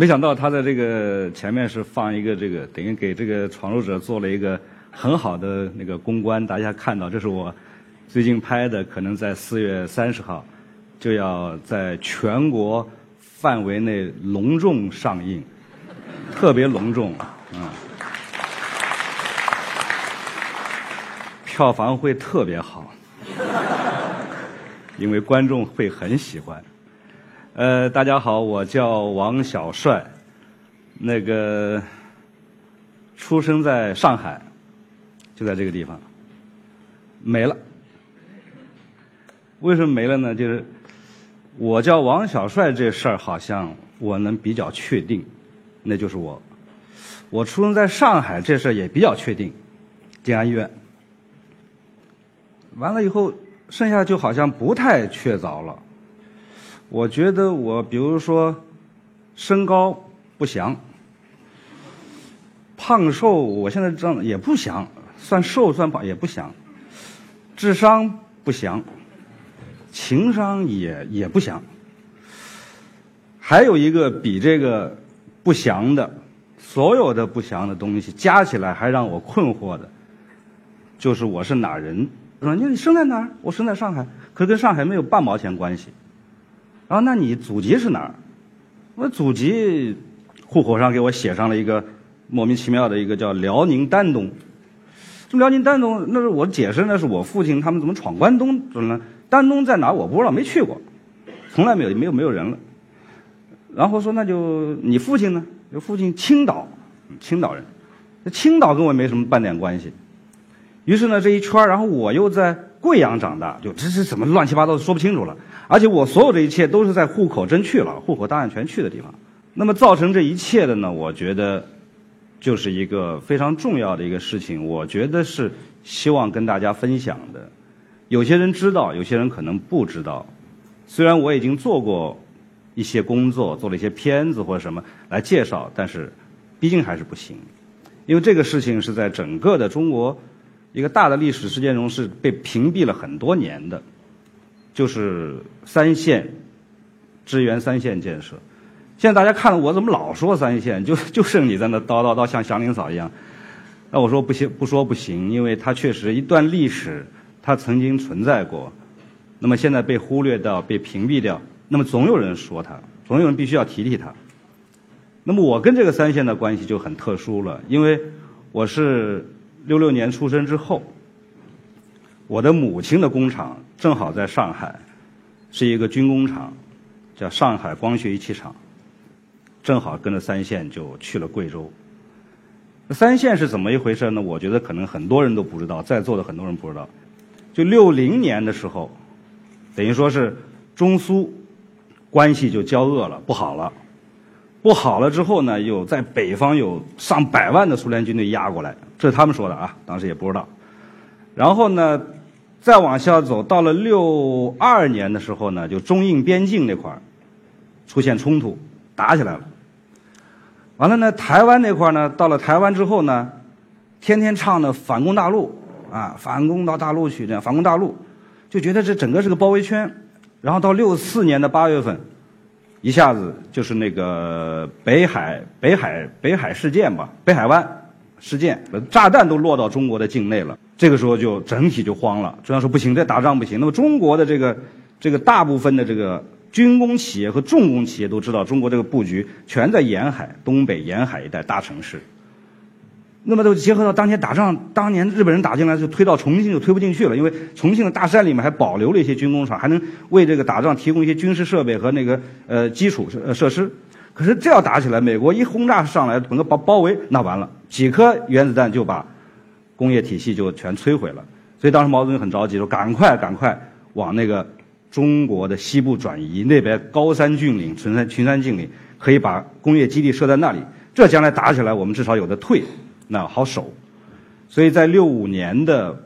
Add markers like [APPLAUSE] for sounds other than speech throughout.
没想到他的这个前面是放一个这个，等于给这个闯入者做了一个很好的那个公关。大家看到，这是我最近拍的，可能在四月三十号就要在全国范围内隆重上映，特别隆重，嗯，票房会特别好，因为观众会很喜欢。呃，大家好，我叫王小帅，那个出生在上海，就在这个地方，没了。为什么没了呢？就是我叫王小帅这事儿，好像我能比较确定，那就是我。我出生在上海这事儿也比较确定，静安医院。完了以后，剩下就好像不太确凿了。我觉得我比如说身高不详，胖瘦我现在这样也不详，算瘦算胖也不详，智商不详，情商也也不详，还有一个比这个不详的，所有的不详的东西加起来还让我困惑的，就是我是哪人？说你生在哪儿？我生在上海，可跟上海没有半毛钱关系。啊，那你祖籍是哪儿？我祖籍户口上给我写上了一个莫名其妙的一个叫辽宁丹东。这辽宁丹东，那是我解释，那是我父亲他们怎么闯关东怎么了？丹东在哪？我不知道，没去过，从来没有，没有没有人了。然后说那就你父亲呢？就父亲青岛，青岛人，那青岛跟我没什么半点关系。于是呢，这一圈然后我又在贵阳长大，就这是怎么乱七八糟说不清楚了。而且我所有这一切都是在户口真去了，户口档案全去的地方。那么造成这一切的呢？我觉得就是一个非常重要的一个事情。我觉得是希望跟大家分享的。有些人知道，有些人可能不知道。虽然我已经做过一些工作，做了一些片子或者什么来介绍，但是毕竟还是不行。因为这个事情是在整个的中国一个大的历史事件中是被屏蔽了很多年的。就是三线支援三线建设，现在大家看我怎么老说三线，就 [LAUGHS] 就剩你在那叨叨叨像祥林嫂一样。那我说不行，不说不行，因为它确实一段历史，它曾经存在过，那么现在被忽略掉、被屏蔽掉，那么总有人说它，总有人必须要提提它。那么我跟这个三线的关系就很特殊了，因为我是六六年出生之后。我的母亲的工厂正好在上海，是一个军工厂，叫上海光学仪器厂。正好跟着三线就去了贵州。三线是怎么一回事呢？我觉得可能很多人都不知道，在座的很多人不知道。就六零年的时候，等于说是中苏关系就交恶了，不好了。不好了之后呢，又在北方有上百万的苏联军队压过来，这是他们说的啊，当时也不知道。然后呢？再往下走，到了六二年的时候呢，就中印边境那块儿出现冲突，打起来了。完了呢，台湾那块儿呢，到了台湾之后呢，天天唱的反攻大陆啊，反攻到大陆去，这样反攻大陆，就觉得这整个是个包围圈。然后到六四年的八月份，一下子就是那个北海北海北海事件吧，北海湾。事件，炸弹都落到中国的境内了，这个时候就整体就慌了。中央说不行，这打仗不行。那么中国的这个这个大部分的这个军工企业和重工企业都知道，中国这个布局全在沿海、东北沿海一带大城市。那么都结合到当年打仗，当年日本人打进来就推到重庆就推不进去了，因为重庆的大山里面还保留了一些军工厂，还能为这个打仗提供一些军事设备和那个呃基础设设施。可是这要打起来，美国一轰炸上来，整个包包围，那完了，几颗原子弹就把工业体系就全摧毁了。所以当时毛泽东很着急，说赶快赶快往那个中国的西部转移，那边高山峻岭、群山群山峻岭，可以把工业基地设在那里，这将来打起来，我们至少有的退，那好守。所以在六五年的，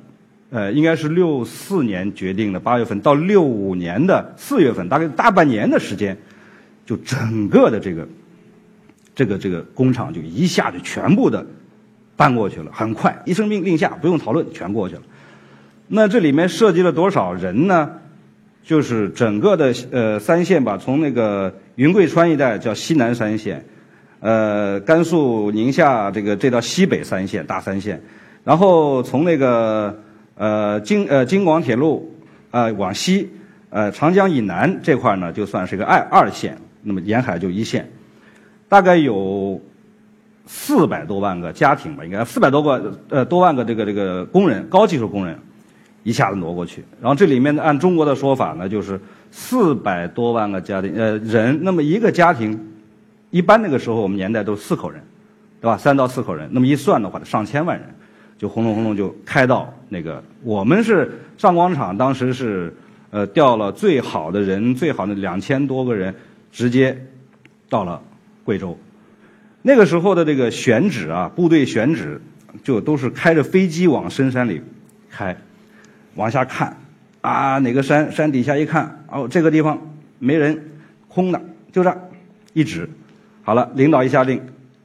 呃，应该是六四年决定的八月份，到六五年的四月份，大概大半年的时间。就整个的这个，这个这个工厂就一下就全部的搬过去了，很快一声命令下，不用讨论，全过去了。那这里面涉及了多少人呢？就是整个的呃三线吧，从那个云贵川一带叫西南三线，呃，甘肃、宁夏这个这到西北三线大三线，然后从那个呃京呃京广铁路呃往西，呃长江以南这块呢，就算是个二二线，那么沿海就一线，大概有四百多万个家庭吧，应该四百多个呃多万个这个这个工人，高技术工人。一下子挪过去，然后这里面按中国的说法呢，就是四百多万个家庭呃人，那么一个家庭，一般那个时候我们年代都是四口人，对吧？三到四口人，那么一算的话，上千万人，就轰隆轰隆就开到那个，我们是上广场，当时是呃调了最好的人，最好的两千多个人，直接到了贵州。那个时候的这个选址啊，部队选址就都是开着飞机往深山里开。往下看，啊，哪个山山底下一看，哦，这个地方没人，空的，就这，一指，好了，领导一下令，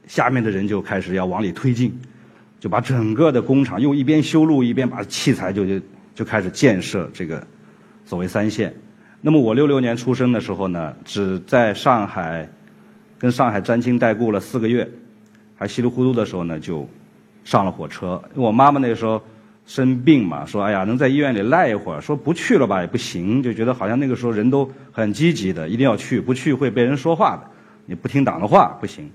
下面的人就开始要往里推进，就把整个的工厂又一边修路一边把器材就就就开始建设这个所谓三线。那么我六六年出生的时候呢，只在上海跟上海沾亲带故了四个月，还稀里糊涂的时候呢就上了火车。我妈妈那个时候。生病嘛，说哎呀，能在医院里赖一会儿，说不去了吧也不行，就觉得好像那个时候人都很积极的，一定要去，不去会被人说话的，你不听党的话不行，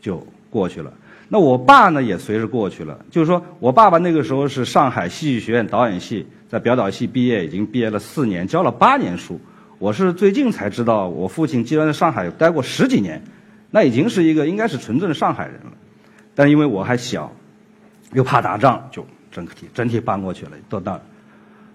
就过去了。那我爸呢也随着过去了，就是说我爸爸那个时候是上海戏剧学院导演系，[LAUGHS] 在表导系毕业，已经毕业了四年，教了八年书。我是最近才知道，我父亲既然在上海待过十几年，那已经是一个应该是纯正的上海人了。但因为我还小，又怕打仗，就。整体整体搬过去了，到那儿，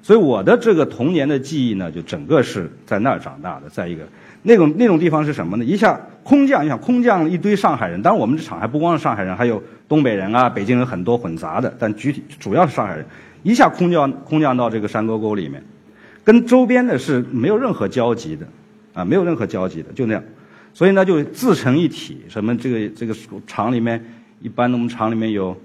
所以我的这个童年的记忆呢，就整个是在那儿长大的。再一个，那种那种地方是什么呢？一下空降，你想空降一堆上海人，当然我们这厂还不光是上海人，还有东北人啊、北京人很多混杂的，但具体主要是上海人。一下空降空降到这个山沟沟里面，跟周边的是没有任何交集的，啊，没有任何交集的，就那样。所以呢，就自成一体。什么这个这个厂里面，一般我们厂里面有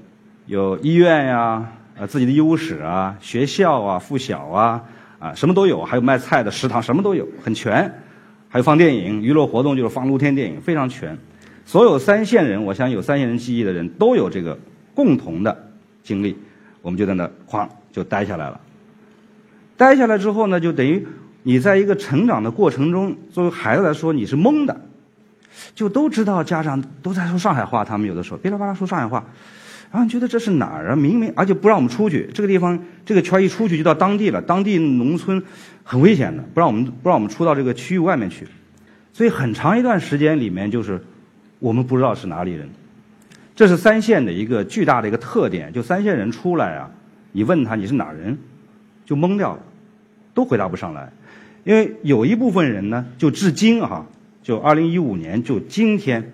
有医院呀。啊，自己的医务室啊，学校啊，附小啊，啊，什么都有，还有卖菜的食堂，什么都有，很全。还有放电影，娱乐活动就是放露天电影，非常全。所有三线人，我相信有三线人记忆的人都有这个共同的经历。我们就在那哐就待下来了。待下来之后呢，就等于你在一个成长的过程中，作为孩子来说你是懵的，就都知道家长都在说上海话，他们有的时候噼里啪啦说上海话。然后觉得这是哪儿啊？明明而且不让我们出去，这个地方这个圈一出去就到当地了，当地农村很危险的，不让我们不让我们出到这个区域外面去。所以很长一段时间里面，就是我们不知道是哪里人。这是三线的一个巨大的一个特点，就三线人出来啊，你问他你是哪人，就懵掉了，都回答不上来。因为有一部分人呢，就至今哈，就二零一五年就今天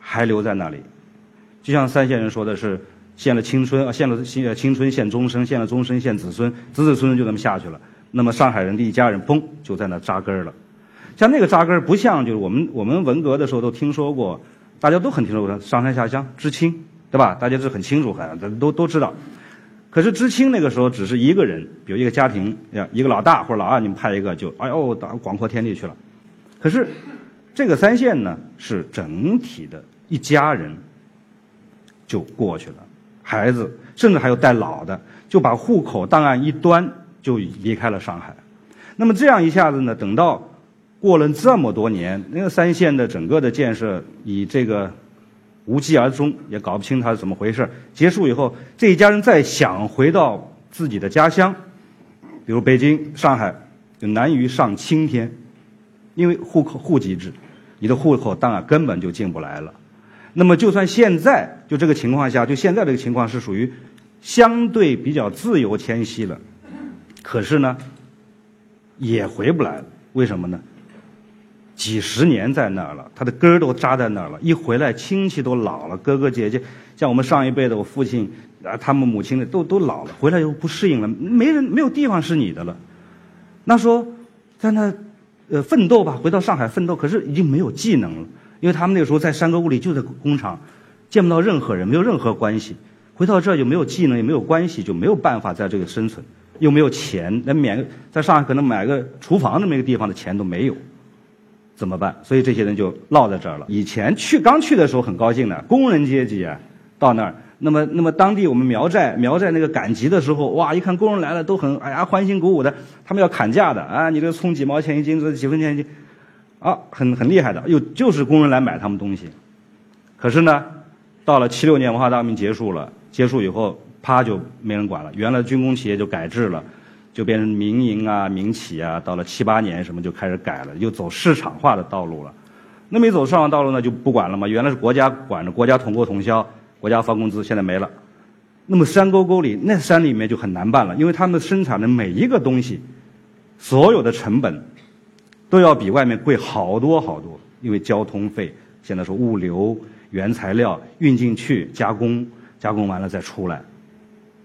还留在那里，就像三线人说的是。献了青春啊，献了青春，献终生，献了终身，献子孙，子子孙孙就那么下去了。那么上海人的一家人，嘣，就在那扎根了。像那个扎根不像就是我们我们文革的时候都听说过，大家都很听说过上山下乡知青，对吧？大家是很清楚，很都都知道。可是知青那个时候只是一个人，比如一个家庭，一个老大或者老二，你们派一个就哎呦到广阔天地去了。可是这个三线呢，是整体的一家人就过去了。孩子，甚至还有带老的，就把户口档案一端就离开了上海。那么这样一下子呢，等到过了这么多年，那个三线的整个的建设以这个无疾而终，也搞不清它是怎么回事。结束以后，这一家人再想回到自己的家乡，比如北京、上海，就难于上青天，因为户口户籍制，你的户口档案根本就进不来了。那么，就算现在就这个情况下，就现在这个情况是属于相对比较自由迁徙了，可是呢，也回不来了。为什么呢？几十年在那儿了，他的根儿都扎在那儿了。一回来，亲戚都老了，哥哥姐姐，像我们上一辈的，我父亲啊，他们母亲的都都老了，回来以后不适应了，没人没有地方是你的了。那说在那呃奋斗吧，回到上海奋斗，可是已经没有技能了。因为他们那个时候在山沟屋里，就在工厂，见不到任何人，没有任何关系。回到这儿就没有技能，也没有关系，就没有办法在这个生存，又没有钱，连免在上海可能买个厨房那么一个地方的钱都没有。怎么办？所以这些人就落在这儿了。以前去刚去的时候很高兴的，工人阶级啊，到那儿，那么那么当地我们苗寨苗寨那个赶集的时候，哇，一看工人来了都很哎呀欢欣鼓舞的，他们要砍价的啊，你这葱几毛钱一斤，这几分钱一斤，啊，很很厉害的，又就是工人来买他们东西。可是呢，到了七六年文化大革命结束了，结束以后，啪就没人管了，原来军工企业就改制了。就变成民营啊、民企啊，到了七八年什么就开始改了，又走市场化的道路了。那没走市场道路呢，就不管了嘛。原来是国家管着，国家统购统销，国家发工资，现在没了。那么山沟沟里那山里面就很难办了，因为他们生产的每一个东西，所有的成本都要比外面贵好多好多，因为交通费，现在说物流、原材料运进去加工，加工完了再出来。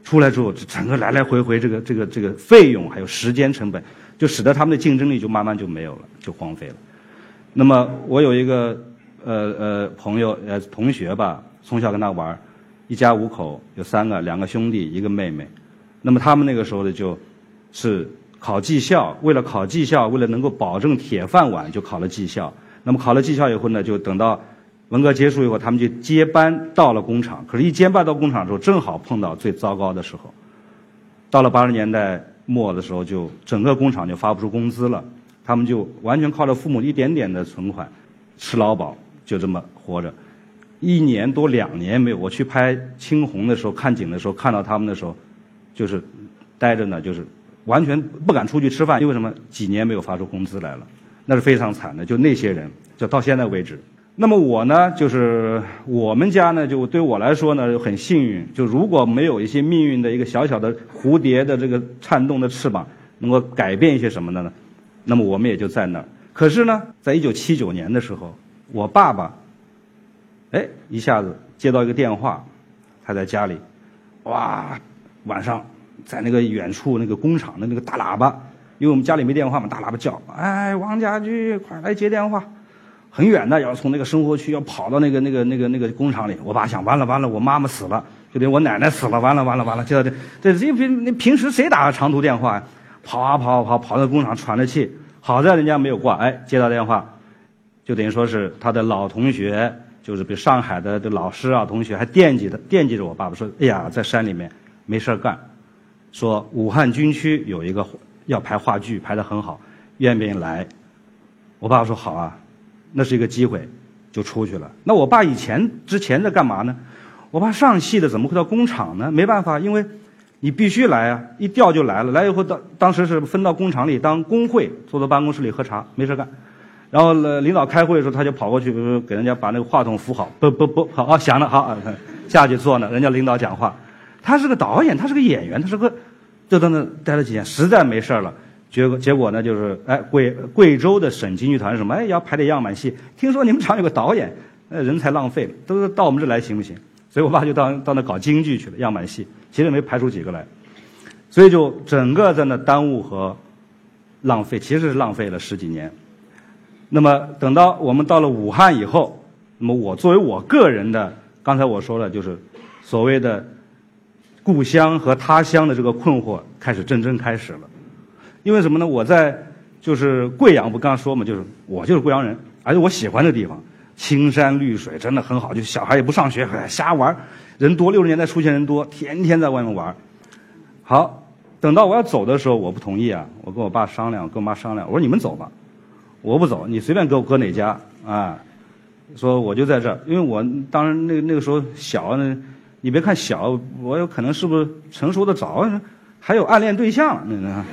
出来之后，整个来来回回这个这个这个费用还有时间成本，就使得他们的竞争力就慢慢就没有了，就荒废了。那么我有一个呃呃朋友呃同学吧，从小跟他玩，一家五口有三个，两个兄弟一个妹妹。那么他们那个时候呢，就是考技校，为了考技校，为了能够保证铁饭碗，就考了技校。那么考了技校以后呢，就等到。文革结束以后，他们就接班到了工厂。可是，一接班到工厂之后，正好碰到最糟糕的时候。到了八十年代末的时候，就整个工厂就发不出工资了。他们就完全靠着父母一点点的存款吃劳保，就这么活着。一年多两年没有，我去拍青红的时候，看景的时候，看到他们的时候，就是待着呢，就是完全不敢出去吃饭，因为什么？几年没有发出工资来了，那是非常惨的。就那些人，就到现在为止。那么我呢，就是我们家呢，就对我来说呢，很幸运。就如果没有一些命运的一个小小的蝴蝶的这个颤动的翅膀，能够改变一些什么的呢？那么我们也就在那儿。可是呢，在一九七九年的时候，我爸爸，哎，一下子接到一个电话，他在家里，哇，晚上在那个远处那个工厂的那个大喇叭，因为我们家里没电话嘛，大喇叭叫，哎，王家驹，快来接电话。很远的，要从那个生活区要跑到那个那个那个那个工厂里。我爸想，完了完了，我妈妈死了，就得我奶奶死了，完了完了完了，接到这这这平平时谁打长途电话呀？跑啊跑啊跑，跑到工厂喘着气。好在人家没有挂，哎，接到电话，就等于说是他的老同学，就是比上海的的老师啊同学，还惦记他惦记着我爸爸，说哎呀，在山里面没事干，说武汉军区有一个要排话剧，排得很好，愿不愿意来？我爸爸说好啊。那是一个机会，就出去了。那我爸以前之前在干嘛呢？我爸上戏的怎么会到工厂呢？没办法，因为你必须来啊，一调就来了。来以后，当当时是分到工厂里当工会，坐在办公室里喝茶，没事干。然后呢领导开会的时候，他就跑过去给人家把那个话筒扶好，不不不，好啊响了，好下去坐呢。人家领导讲话，他是个导演，他是个演员，他是个就在那待了几天，实在没事了。结果结果呢，就是哎，贵贵州的省京剧团什么哎，要排点样板戏。听说你们厂有个导演，呃，人才浪费了，都到我们这来行不行？所以我爸就到到那搞京剧去了，样板戏，其实没排出几个来，所以就整个在那耽误和浪费，其实是浪费了十几年。那么等到我们到了武汉以后，那么我作为我个人的，刚才我说了，就是所谓的故乡和他乡的这个困惑开始真正开始了。因为什么呢？我在就是贵阳，不刚说嘛，就是我就是贵阳人，而且我喜欢的地方，青山绿水，真的很好。就小孩也不上学，瞎玩，人多。六十年代出现人多，天天在外面玩。好，等到我要走的时候，我不同意啊，我跟我爸商量，跟我妈商量，我说你们走吧，我不走，你随便给我搁哪家啊。说我就在这儿，因为我当然那那个时候小呢，你别看小，我有可能是不是成熟的早，还有暗恋对象那那。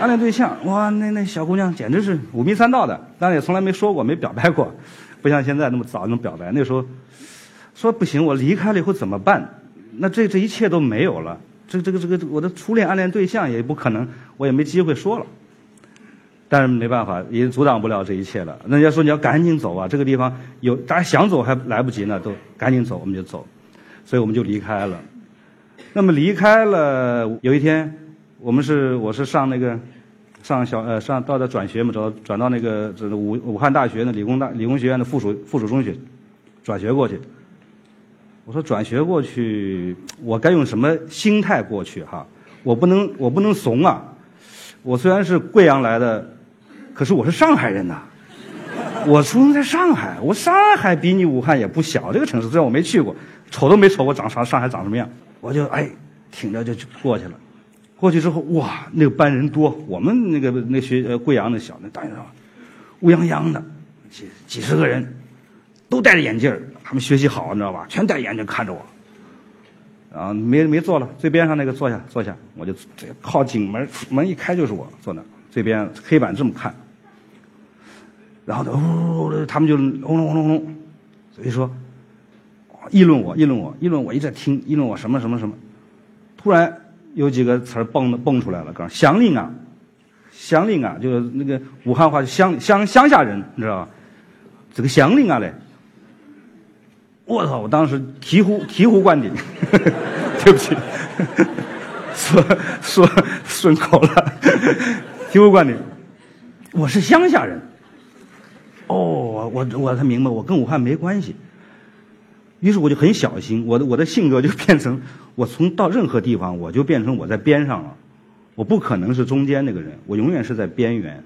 暗恋对象，哇，那那小姑娘简直是五迷三道的，当然也从来没说过，没表白过，不像现在那么早能表白。那时候说不行，我离开了以后怎么办？那这这一切都没有了，这这个这个我的初恋暗恋对象也不可能，我也没机会说了。但是没办法，也阻挡不了这一切了。人家说你要赶紧走啊，这个地方有，大家想走还来不及呢，都赶紧走，我们就走，所以我们就离开了。那么离开了，有一天。我们是我是上那个上小呃上到的转学嘛，转转到那个这武武汉大学的理工大理工学院的附属附属中学转学过去。我说转学过去，我该用什么心态过去哈？我不能我不能怂啊！我虽然是贵阳来的，可是我是上海人呐。我出生在上海，我上海比你武汉也不小，这个城市虽然我没去过，瞅都没瞅过长啥上海长什么样，我就哎挺着就过去了。过去之后，哇，那个班人多，我们那个那学呃贵阳的小那大学生，乌泱泱的，几几十个人，都戴着眼镜他们学习好，你知道吧？全戴着眼镜看着我。啊，没没坐了，最边上那个坐下坐下，我就靠紧门，门一开就是我坐那，这边黑板这么看。然后呢呜，他们就轰隆轰隆隆，所以说议论我，议论我，议论我，一直在听，议论我什么什么什么。突然有几个词儿蹦蹦出来了，刚乡邻啊，乡邻啊，就是那个武汉话，乡乡乡下人，你知道吧？这个乡邻啊嘞。我操！我当时醍醐醍醐灌顶，[LAUGHS] 对不起，说说顺口了，醍醐灌顶。我是乡下人。哦，我我我才明白，我跟武汉没关系。于是我就很小心，我的我的性格就变成，我从到任何地方，我就变成我在边上了，我不可能是中间那个人，我永远是在边缘，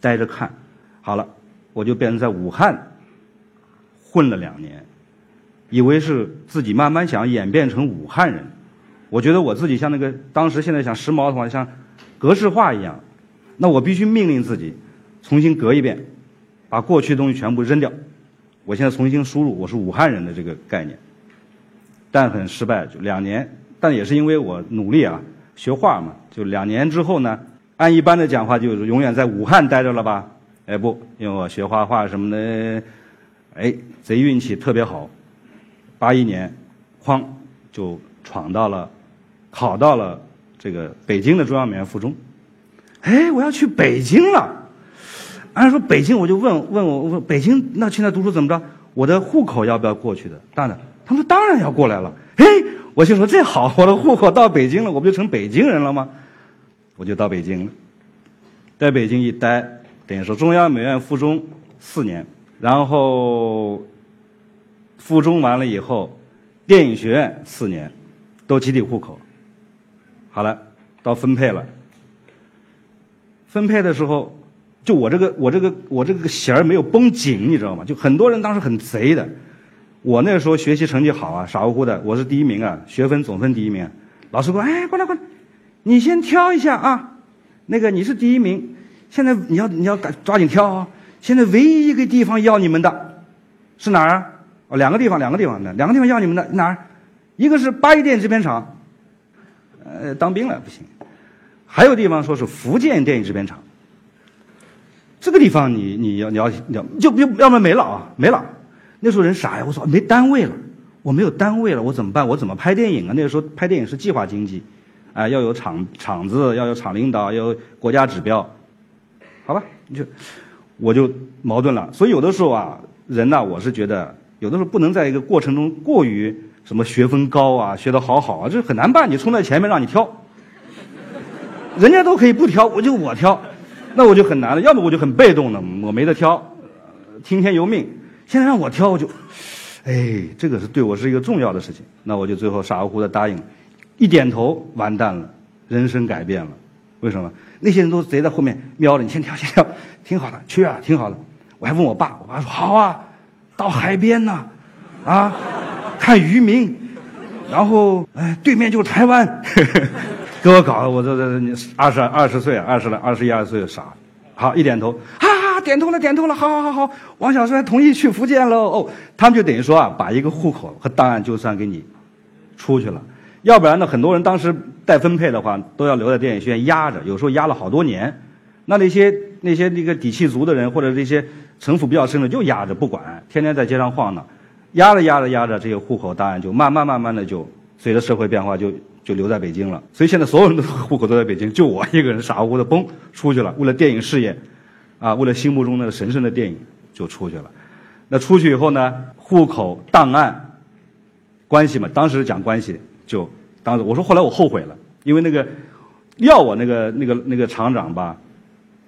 待着看。好了，我就变成在武汉混了两年。以为是自己慢慢想演变成武汉人，我觉得我自己像那个当时现在想时髦的话，像格式化一样，那我必须命令自己重新革一遍，把过去的东西全部扔掉。我现在重新输入我是武汉人的这个概念，但很失败，就两年，但也是因为我努力啊，学画嘛，就两年之后呢，按一般的讲话就是永远在武汉待着了吧？哎不，因为我学画画什么的，哎，贼运气特别好。八一年，哐就闯到了，考到了这个北京的中央美院附中。哎，我要去北京了。按说北京，我就问问我问北京那去那读书怎么着？我的户口要不要过去的？当然，他们说当然要过来了。嘿，我心说这好，我的户口到北京了，我不就成北京人了吗？我就到北京了，在北京一待，等于说中央美院附中四年，然后。附中完了以后，电影学院四年，都集体户口。好了，到分配了。分配的时候，就我这个我这个我这个弦儿没有绷紧，你知道吗？就很多人当时很贼的。我那时候学习成绩好啊，傻乎乎的，我是第一名啊，学分总分第一名。老师说：“哎，过来过来，你先挑一下啊。那个你是第一名，现在你要你要赶抓紧挑啊。现在唯一一个地方要你们的，是哪儿啊？”哦，两个地方，两个地方的，两个地方要你们的哪儿？一个是八一电影制片厂，呃，当兵了不行。还有地方说是福建电影制片厂。这个地方你你要你要要就要要么没了啊，没了。那时候人傻呀，我说没单位了，我没有单位了，我怎么办？我怎么拍电影啊？那个时候拍电影是计划经济，啊，要有厂厂子，要有厂领导，要有国家指标。好吧，你就我就矛盾了。所以有的时候啊，人呢，我是觉得。有的时候不能在一个过程中过于什么学分高啊，学得好好啊，这很难办。你冲在前面让你挑，人家都可以不挑，我就我挑，那我就很难了。要么我就很被动了，我没得挑，听天由命。现在让我挑，我就，哎，这个是对我是一个重要的事情。那我就最后傻乎乎的答应，一点头，完蛋了，人生改变了。为什么？那些人都贼在后面瞄着你，先挑，先挑，挺好的，去啊，挺好的。我还问我爸，我爸说好啊。到海边呢，啊，看渔民，然后哎，对面就是台湾，给我搞的，我这这二十二十岁，二十了，二十一二岁傻，好一点头，啊，点头了，点头了，好好好好，王小帅同意去福建喽，哦，他们就等于说啊，把一个户口和档案就算给你出去了，要不然呢，很多人当时待分配的话，都要留在电影学院压着，有时候压了好多年，那那些那些那个底气足的人，或者这些。城府比较深的就压着不管，天天在街上晃呢，压着压着压着，这些户口档案就慢慢慢慢的就随着社会变化就就留在北京了。所以现在所有人的户口都在北京，就我一个人傻乎乎的嘣出去了，为了电影事业，啊，为了心目中那个神圣的电影就出去了。那出去以后呢，户口档案关系嘛，当时讲关系就当时我说后来我后悔了，因为那个要我那个那个那个厂长吧，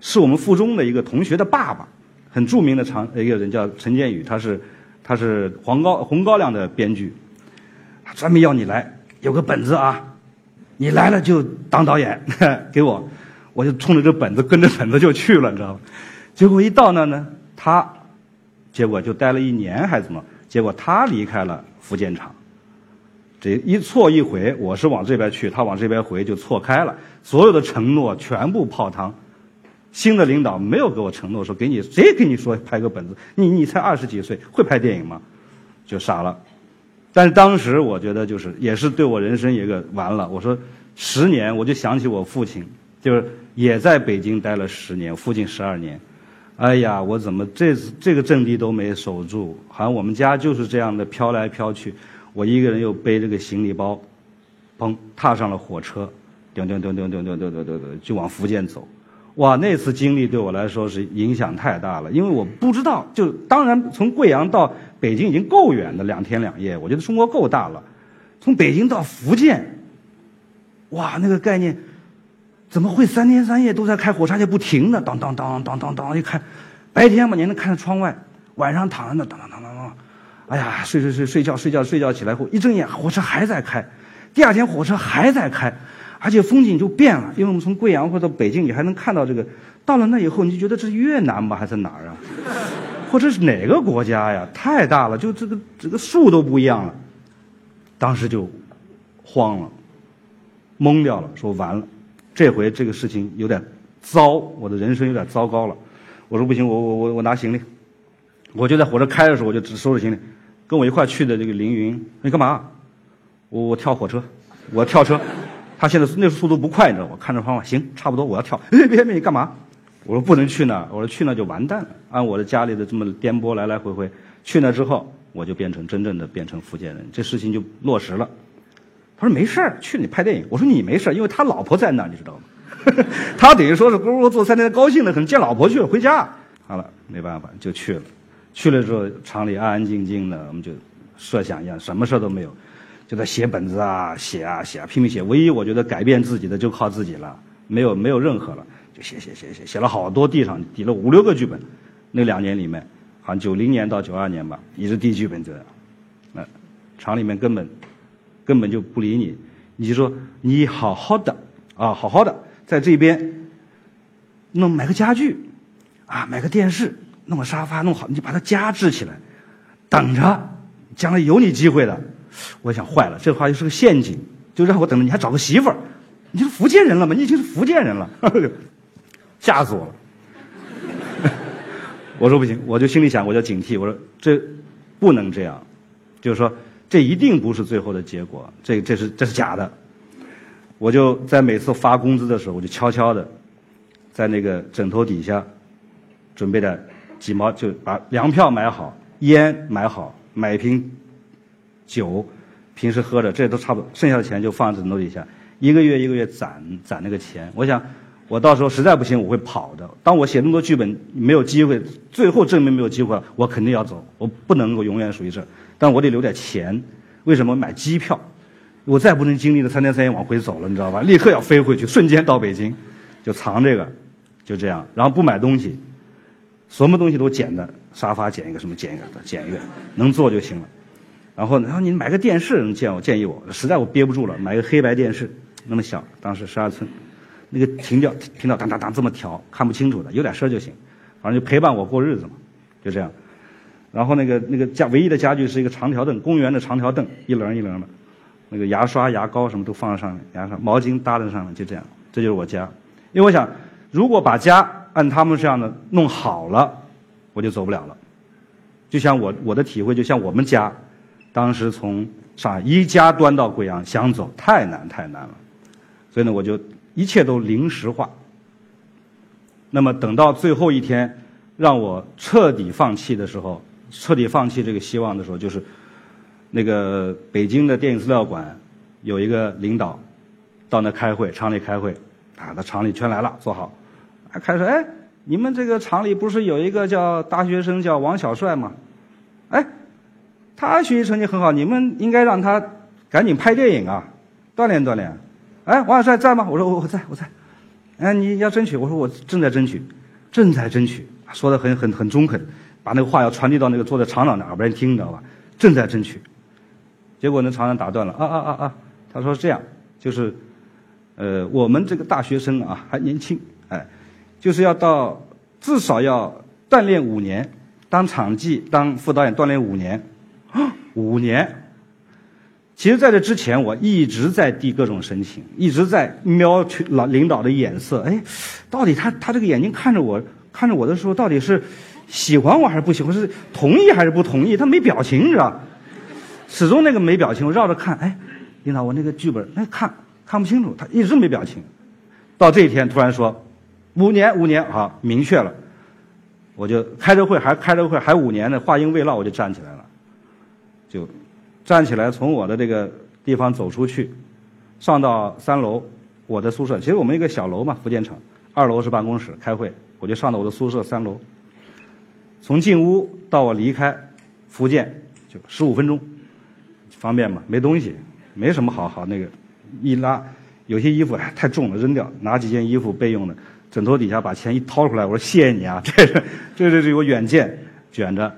是我们附中的一个同学的爸爸。很著名的厂一个人叫陈建宇，他是他是黄高红高粱的编剧，他专门要你来，有个本子啊，你来了就当导演，[LAUGHS] 给我，我就冲着这本子跟着本子就去了，你知道吗？结果一到那呢，他结果就待了一年还怎么？结果他离开了福建厂，这一错一回，我是往这边去，他往这边回，就错开了。所有的承诺全部泡汤。新的领导没有给我承诺说给你谁给你说拍个本子？你你才二十几岁，会拍电影吗？就傻了。但是当时我觉得就是也是对我人生一个完了。我说十年，我就想起我父亲，就是也在北京待了十年，父亲十二年。哎呀，我怎么这这个阵地都没守住？好像我们家就是这样的飘来飘去。我一个人又背着个行李包，砰，踏上了火车，叮叮叮叮叮叮叮叮叮，就往福建走。哇，那次经历对我来说是影响太大了，因为我不知道，就当然从贵阳到北京已经够远的两天两夜，我觉得中国够大了。从北京到福建，哇，那个概念。怎么会三天三夜都在开火车就不停的？当当当当当当一开，白天嘛你能看着窗外，晚上躺在那当当当当当，哎呀睡睡睡睡觉睡觉睡觉起来后一睁眼火车还在开，第二天火车还在开，而且风景就变了，因为我们从贵阳或者北京你还能看到这个，到了那以后你就觉得这是越南吧还是哪儿啊？[LAUGHS] 或者是哪个国家呀？太大了，就这个这个树都不一样了，当时就慌了，懵掉了，说完了。这回这个事情有点糟，我的人生有点糟糕了。我说不行，我我我我拿行李，我就在火车开的时候，我就只收拾行李。跟我一块去的这个凌云，你干嘛？我我跳火车，我跳车。他现在那速度不快，你知道吗？看着方法，行，差不多，我要跳。[LAUGHS] 别别别，你干嘛？我说不能去那，我说去那就完蛋了。按我的家里的这么颠簸来来回回，去那之后，我就变成真正的变成福建人，这事情就落实了。他说没事儿，去你拍电影。我说你没事儿，因为他老婆在那，你知道吗？[LAUGHS] 他等于说是咕噜坐三天，高兴的很，见老婆去了，回家。好了，没办法，就去了。去了之后，厂里安安静静的，我们就设想一样，什么事都没有，就在写本子啊，写啊写啊，拼命写。唯一我觉得改变自己的就靠自己了，没有没有任何了，就写写写写，写了好多，地上抵了五六个剧本。那两年里面，好像九零年到九二年吧，一直递剧本这样。那厂里面根本。根本就不理你，你就说你好好的啊，好好的在这边弄买个家具啊，买个电视，弄个沙发弄好，你就把它家置起来，等着将来有你机会的。我想坏了，这话就是个陷阱，就让我等着，你还找个媳妇儿，你是福建人了吗？你已经是福建人了，吓死我了。[LAUGHS] 我说不行，我就心里想，我就警惕，我说这不能这样，就是说。这一定不是最后的结果，这这是这是假的。我就在每次发工资的时候，我就悄悄的在那个枕头底下准备点几毛，就把粮票买好，烟买好，买一瓶酒，平时喝着，这都差不多，剩下的钱就放在枕头底下，一个月一个月攒攒那个钱。我想，我到时候实在不行，我会跑的。当我写那么多剧本没有机会，最后证明没有机会了，我肯定要走，我不能够永远属于这。但我得留点钱，为什么买机票？我再不能经历了三天三夜往回走了，你知道吧？立刻要飞回去，瞬间到北京，就藏这个，就这样。然后不买东西，什么东西都捡的，沙发捡一个，什么捡一个，捡一个，能坐就行了。然后，然后你买个电视，建我建议我，实在我憋不住了，买个黑白电视，那么小，当时十二寸，那个停掉停到当当当这么调，看不清楚的，有点声就行，反正就陪伴我过日子嘛，就这样。然后那个那个家唯一的家具是一个长条凳，公园的长条凳，一棱一棱的，那个牙刷、牙膏什么都放在上面，牙刷、毛巾搭在上面，就这样，这就是我家。因为我想，如果把家按他们这样的弄好了，我就走不了了。就像我我的体会，就像我们家，当时从上海一家端到贵阳，想走太难太难了，所以呢，我就一切都临时化。那么等到最后一天，让我彻底放弃的时候。彻底放弃这个希望的时候，就是那个北京的电影资料馆有一个领导到那开会，厂里开会，啊，他厂里全来了，坐好，开始哎，你们这个厂里不是有一个叫大学生叫王小帅吗？他学习成绩很好，你们应该让他赶紧拍电影啊，锻炼锻炼。哎，王小帅在吗？我说我我在我在。哎，你要争取，我说我正在争取，正在争取，说的很很很中肯。把那个话要传递到那个坐在厂长的耳边听，你知道吧？正在争取，结果那厂长打断了，啊啊啊啊！他说这样，就是，呃，我们这个大学生啊还年轻，哎，就是要到至少要锻炼五年，当场记、当副导演锻炼五年，五年。其实，在这之前，我一直在递各种申请，一直在瞄去老领导的眼色。哎，到底他他这个眼睛看着我，看着我的时候，到底是喜欢我还是不喜欢？是同意还是不同意？他没表情，你知道？始终那个没表情，我绕着看。哎，领导，我那个剧本，哎，看看不清楚。他一直没表情。到这一天，突然说，五年，五年，好，明确了。我就开着会，还开着会，还五年呢。话音未落，我就站起来了，就。站起来，从我的这个地方走出去，上到三楼我的宿舍。其实我们一个小楼嘛，福建城，二楼是办公室开会，我就上到我的宿舍三楼。从进屋到我离开福建就十五分钟，方便嘛？没东西，没什么好好那个，一拉有些衣服太重了，扔掉，拿几件衣服备用的，枕头底下把钱一掏出来，我说谢谢你啊，[LAUGHS] 这是这是这个远见卷着。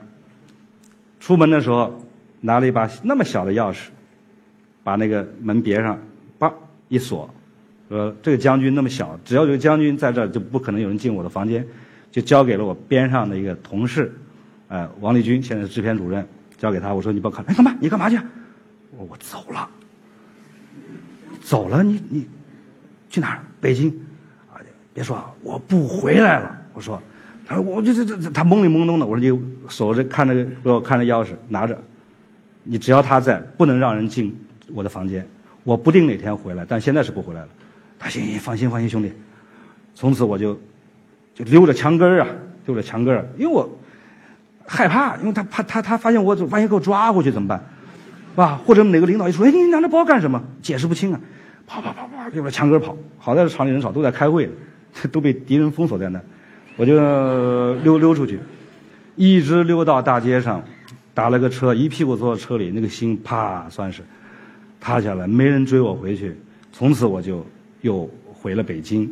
出门的时候。拿了一把那么小的钥匙，把那个门别上，叭一锁，说这个将军那么小，只要有将军在这儿，就不可能有人进我的房间，就交给了我边上的一个同事，呃，王立军，现在是制片主任，交给他。我说你不要看，哎，干嘛？你干嘛去？我我走了，走了，你你去哪儿？北京？啊，别说，我不回来了。我说，他说我这这这，他懵里懵懂的。我说你守着看着给我看着钥匙拿着。你只要他在，不能让人进我的房间。我不定哪天回来，但现在是不回来了。他行行，放心放心，兄弟。从此我就就溜着墙根儿啊，溜着墙根儿，因为我害怕，因为他怕他他发现我，万一给我抓过去怎么办？是吧？或者哪个领导一说，哎，你拿着包干什么？解释不清啊，跑跑跑跑，溜着墙根跑。好在是厂里人少，都在开会，[LAUGHS] 都被敌人封锁在那。我就溜溜出去，一直溜到大街上。打了个车，一屁股坐到车里，那个心啪算是塌下来，没人追我回去。从此我就又回了北京，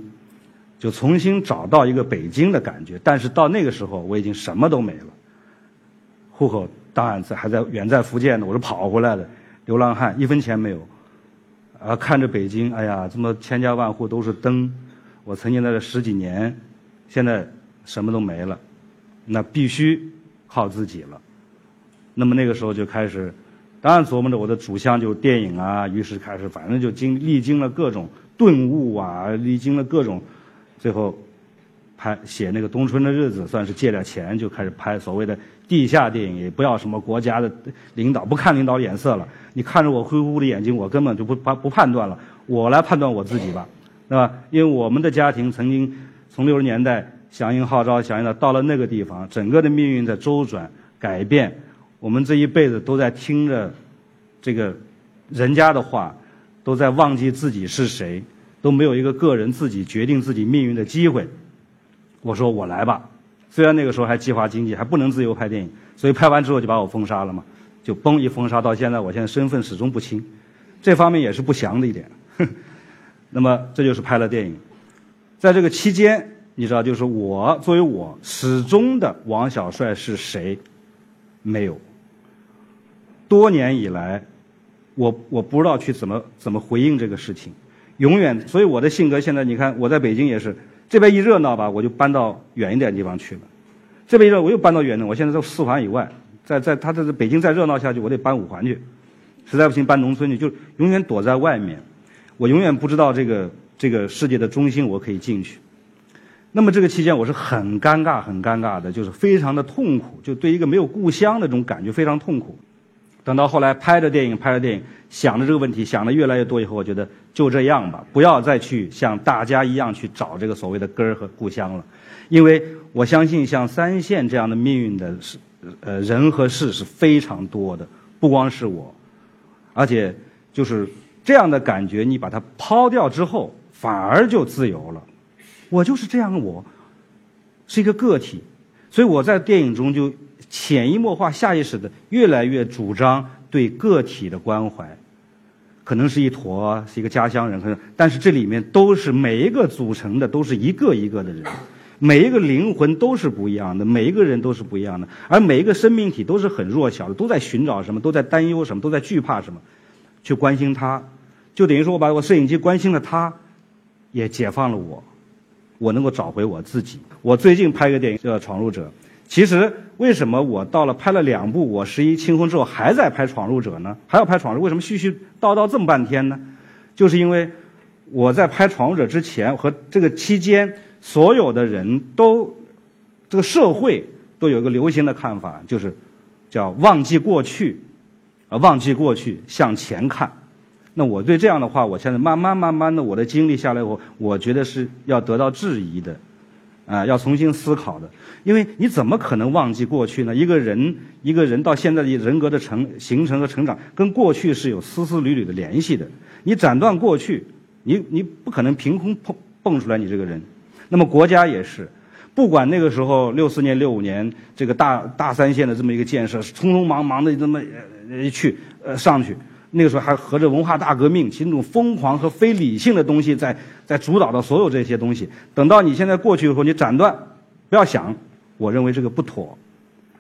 就重新找到一个北京的感觉。但是到那个时候，我已经什么都没了，户口档案在还在远在福建呢，我是跑回来的，流浪汉，一分钱没有。啊，看着北京，哎呀，这么千家万户都是灯，我曾经在这十几年，现在什么都没了，那必须靠自己了。那么那个时候就开始，当然琢磨着我的主项就是电影啊，于是开始反正就经历经了各种顿悟啊，历经了各种，最后拍写那个《冬春的日子》，算是借点钱就开始拍所谓的地下电影，也不要什么国家的领导，不看领导眼色了。你看着我灰乎乎的眼睛，我根本就不判不判断了，我来判断我自己吧，对吧？因为我们的家庭曾经从六十年代响应号召，响应到到了那个地方，整个的命运在周转改变。我们这一辈子都在听着这个人家的话，都在忘记自己是谁，都没有一个个人自己决定自己命运的机会。我说我来吧，虽然那个时候还计划经济，还不能自由拍电影，所以拍完之后就把我封杀了嘛，就嘣一封杀到现在，我现在身份始终不清，这方面也是不祥的一点。[LAUGHS] 那么这就是拍了电影，在这个期间，你知道，就是我作为我始终的王小帅是谁，没有。多年以来，我我不知道去怎么怎么回应这个事情，永远。所以我的性格现在，你看我在北京也是，这边一热闹吧，我就搬到远一点地方去了；这边一热，我又搬到远的。我现在在四环以外，在在他这北京再热闹下去，我得搬五环去，实在不行搬农村去，就永远躲在外面。我永远不知道这个这个世界的中心，我可以进去。那么这个期间，我是很尴尬、很尴尬的，就是非常的痛苦，就对一个没有故乡的这种感觉非常痛苦。等到后来拍着电影，拍着电影，想着这个问题，想的越来越多以后，我觉得就这样吧，不要再去像大家一样去找这个所谓的根儿和故乡了，因为我相信像三线这样的命运的是呃人和事是非常多的，不光是我，而且就是这样的感觉，你把它抛掉之后，反而就自由了。我就是这样的，我是一个个体，所以我在电影中就。潜移默化、下意识的，越来越主张对个体的关怀，可能是一坨，是一个家乡人，可能，但是这里面都是每一个组成的，都是一个一个的人，每一个灵魂都是不一样的，每一个人都是不一样的，而每一个生命体都是很弱小的，都在寻找什么，都在担忧什么，都在惧怕什么，去关心他，就等于说我把我摄影机关心了他，也解放了我，我能够找回我自己。我最近拍个电影叫《闯入者》。其实为什么我到了拍了两部《我十一》《清空》之后，还在拍《闯入者》呢？还要拍《闯入》，为什么絮絮叨叨这么半天呢？就是因为我在拍《闯入者》之前和这个期间，所有的人都这个社会都有一个流行的看法，就是叫忘记过去，啊，忘记过去，向前看。那我对这样的话，我现在慢慢慢慢的，我的经历下来，我我觉得是要得到质疑的。啊，要重新思考的，因为你怎么可能忘记过去呢？一个人，一个人到现在的人格的成形成和成长，跟过去是有丝丝缕缕的联系的。你斩断过去，你你不可能凭空蹦蹦出来你这个人。那么国家也是，不管那个时候六四年、六五年这个大大三线的这么一个建设，匆匆忙忙的这么一去呃上去。那个时候还合着文化大革命，其实那种疯狂和非理性的东西在在主导的所有这些东西。等到你现在过去以后，你斩断，不要想，我认为这个不妥，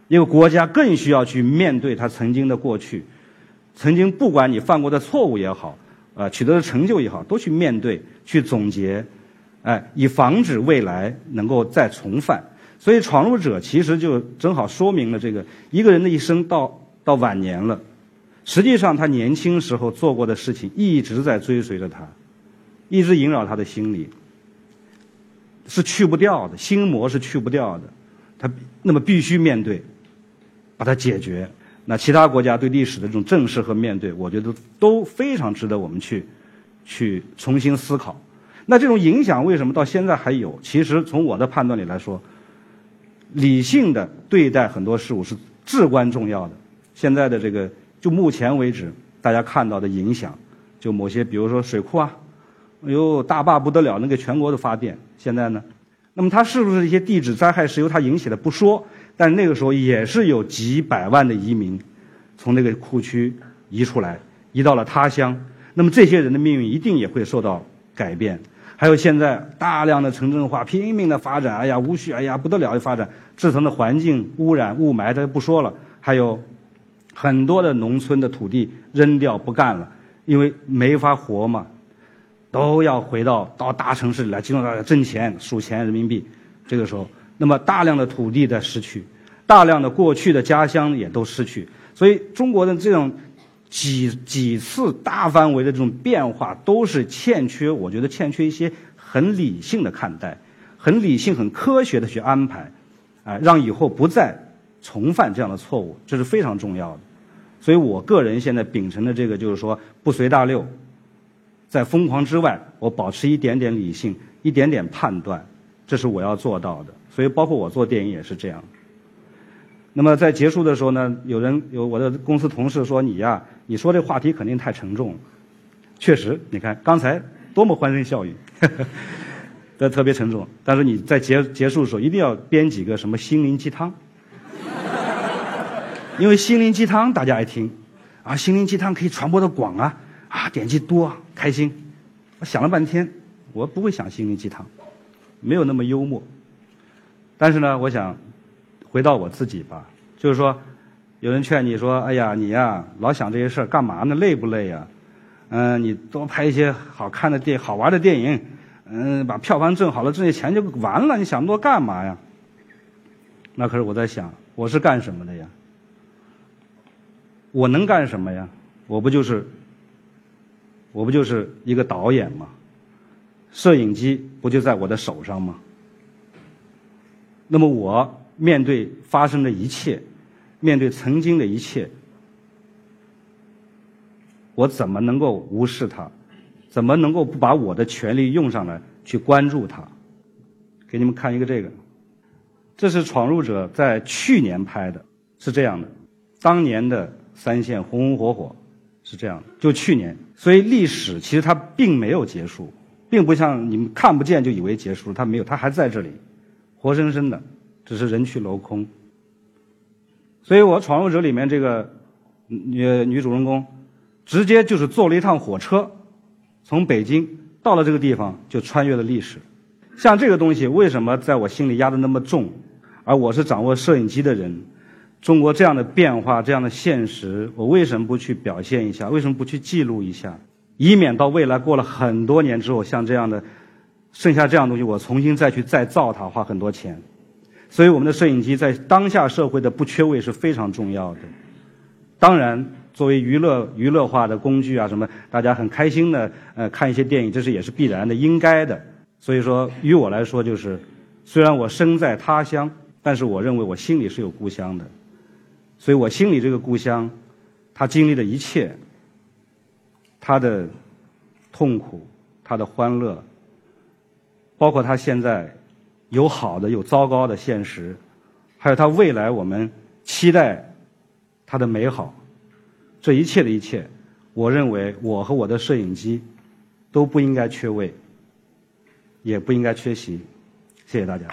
因为国家更需要去面对他曾经的过去，曾经不管你犯过的错误也好，呃，取得的成就也好，都去面对、去总结，哎，以防止未来能够再重犯。所以，闯入者其实就正好说明了这个一个人的一生到到晚年了。实际上，他年轻时候做过的事情一直在追随着他，一直萦绕他的心里，是去不掉的，心魔是去不掉的。他那么必须面对，把它解决。那其他国家对历史的这种正视和面对，我觉得都非常值得我们去去重新思考。那这种影响为什么到现在还有？其实从我的判断里来说，理性的对待很多事物是至关重要的。现在的这个。就目前为止，大家看到的影响，就某些，比如说水库啊，哎呦大坝不得了，能给全国都发电。现在呢，那么它是不是一些地质灾害是由它引起的不说，但那个时候也是有几百万的移民从那个库区移出来，移到了他乡。那么这些人的命运一定也会受到改变。还有现在大量的城镇化拼命的发展，哎呀无序，哎呀不得了的发展，制成的环境污染、雾霾，这不说了。还有。很多的农村的土地扔掉不干了，因为没法活嘛，都要回到到大城市里来，集中到挣钱、数钱人民币。这个时候，那么大量的土地在失去，大量的过去的家乡也都失去。所以，中国的这种几几次大范围的这种变化，都是欠缺，我觉得欠缺一些很理性的看待，很理性、很科学的去安排，啊，让以后不再重犯这样的错误，这是非常重要的。所以我个人现在秉承的这个就是说，不随大流，在疯狂之外，我保持一点点理性，一点点判断，这是我要做到的。所以包括我做电影也是这样。那么在结束的时候呢，有人有我的公司同事说：“你呀，你说这话题肯定太沉重。”确实，你看刚才多么欢声笑语，[LAUGHS] 这特别沉重。但是你在结结束的时候一定要编几个什么心灵鸡汤。因为心灵鸡汤大家爱听，啊，心灵鸡汤可以传播的广啊，啊，点击多，开心。我想了半天，我不会想心灵鸡汤，没有那么幽默。但是呢，我想回到我自己吧，就是说，有人劝你说，哎呀，你呀，老想这些事儿干嘛呢？累不累呀？嗯，你多拍一些好看的电好玩的电影，嗯，把票房挣好了，挣些钱就完了。你想那么多干嘛呀？那可是我在想，我是干什么的呀？我能干什么呀？我不就是，我不就是一个导演吗？摄影机不就在我的手上吗？那么我面对发生的一切，面对曾经的一切，我怎么能够无视它？怎么能够不把我的权利用上来去关注它？给你们看一个这个，这是《闯入者》在去年拍的，是这样的，当年的。三线红红火火，是这样的。就去年，所以历史其实它并没有结束，并不像你们看不见就以为结束了，它没有，它还在这里，活生生的，只是人去楼空。所以我《闯入者》里面这个女女主人公，直接就是坐了一趟火车，从北京到了这个地方，就穿越了历史。像这个东西，为什么在我心里压得那么重？而我是掌握摄影机的人。中国这样的变化，这样的现实，我为什么不去表现一下？为什么不去记录一下？以免到未来过了很多年之后，像这样的，剩下这样东西，我重新再去再造它，花很多钱。所以我们的摄影机在当下社会的不缺位是非常重要的。当然，作为娱乐娱乐化的工具啊，什么大家很开心的呃看一些电影，这是也是必然的、应该的。所以说，于我来说，就是虽然我身在他乡，但是我认为我心里是有故乡的。所以我心里这个故乡，他经历的一切，他的痛苦，他的欢乐，包括他现在有好的有糟糕的现实，还有他未来我们期待。它的美好，这一切的一切，我认为我和我的摄影机都不应该缺位，也不应该缺席。谢谢大家。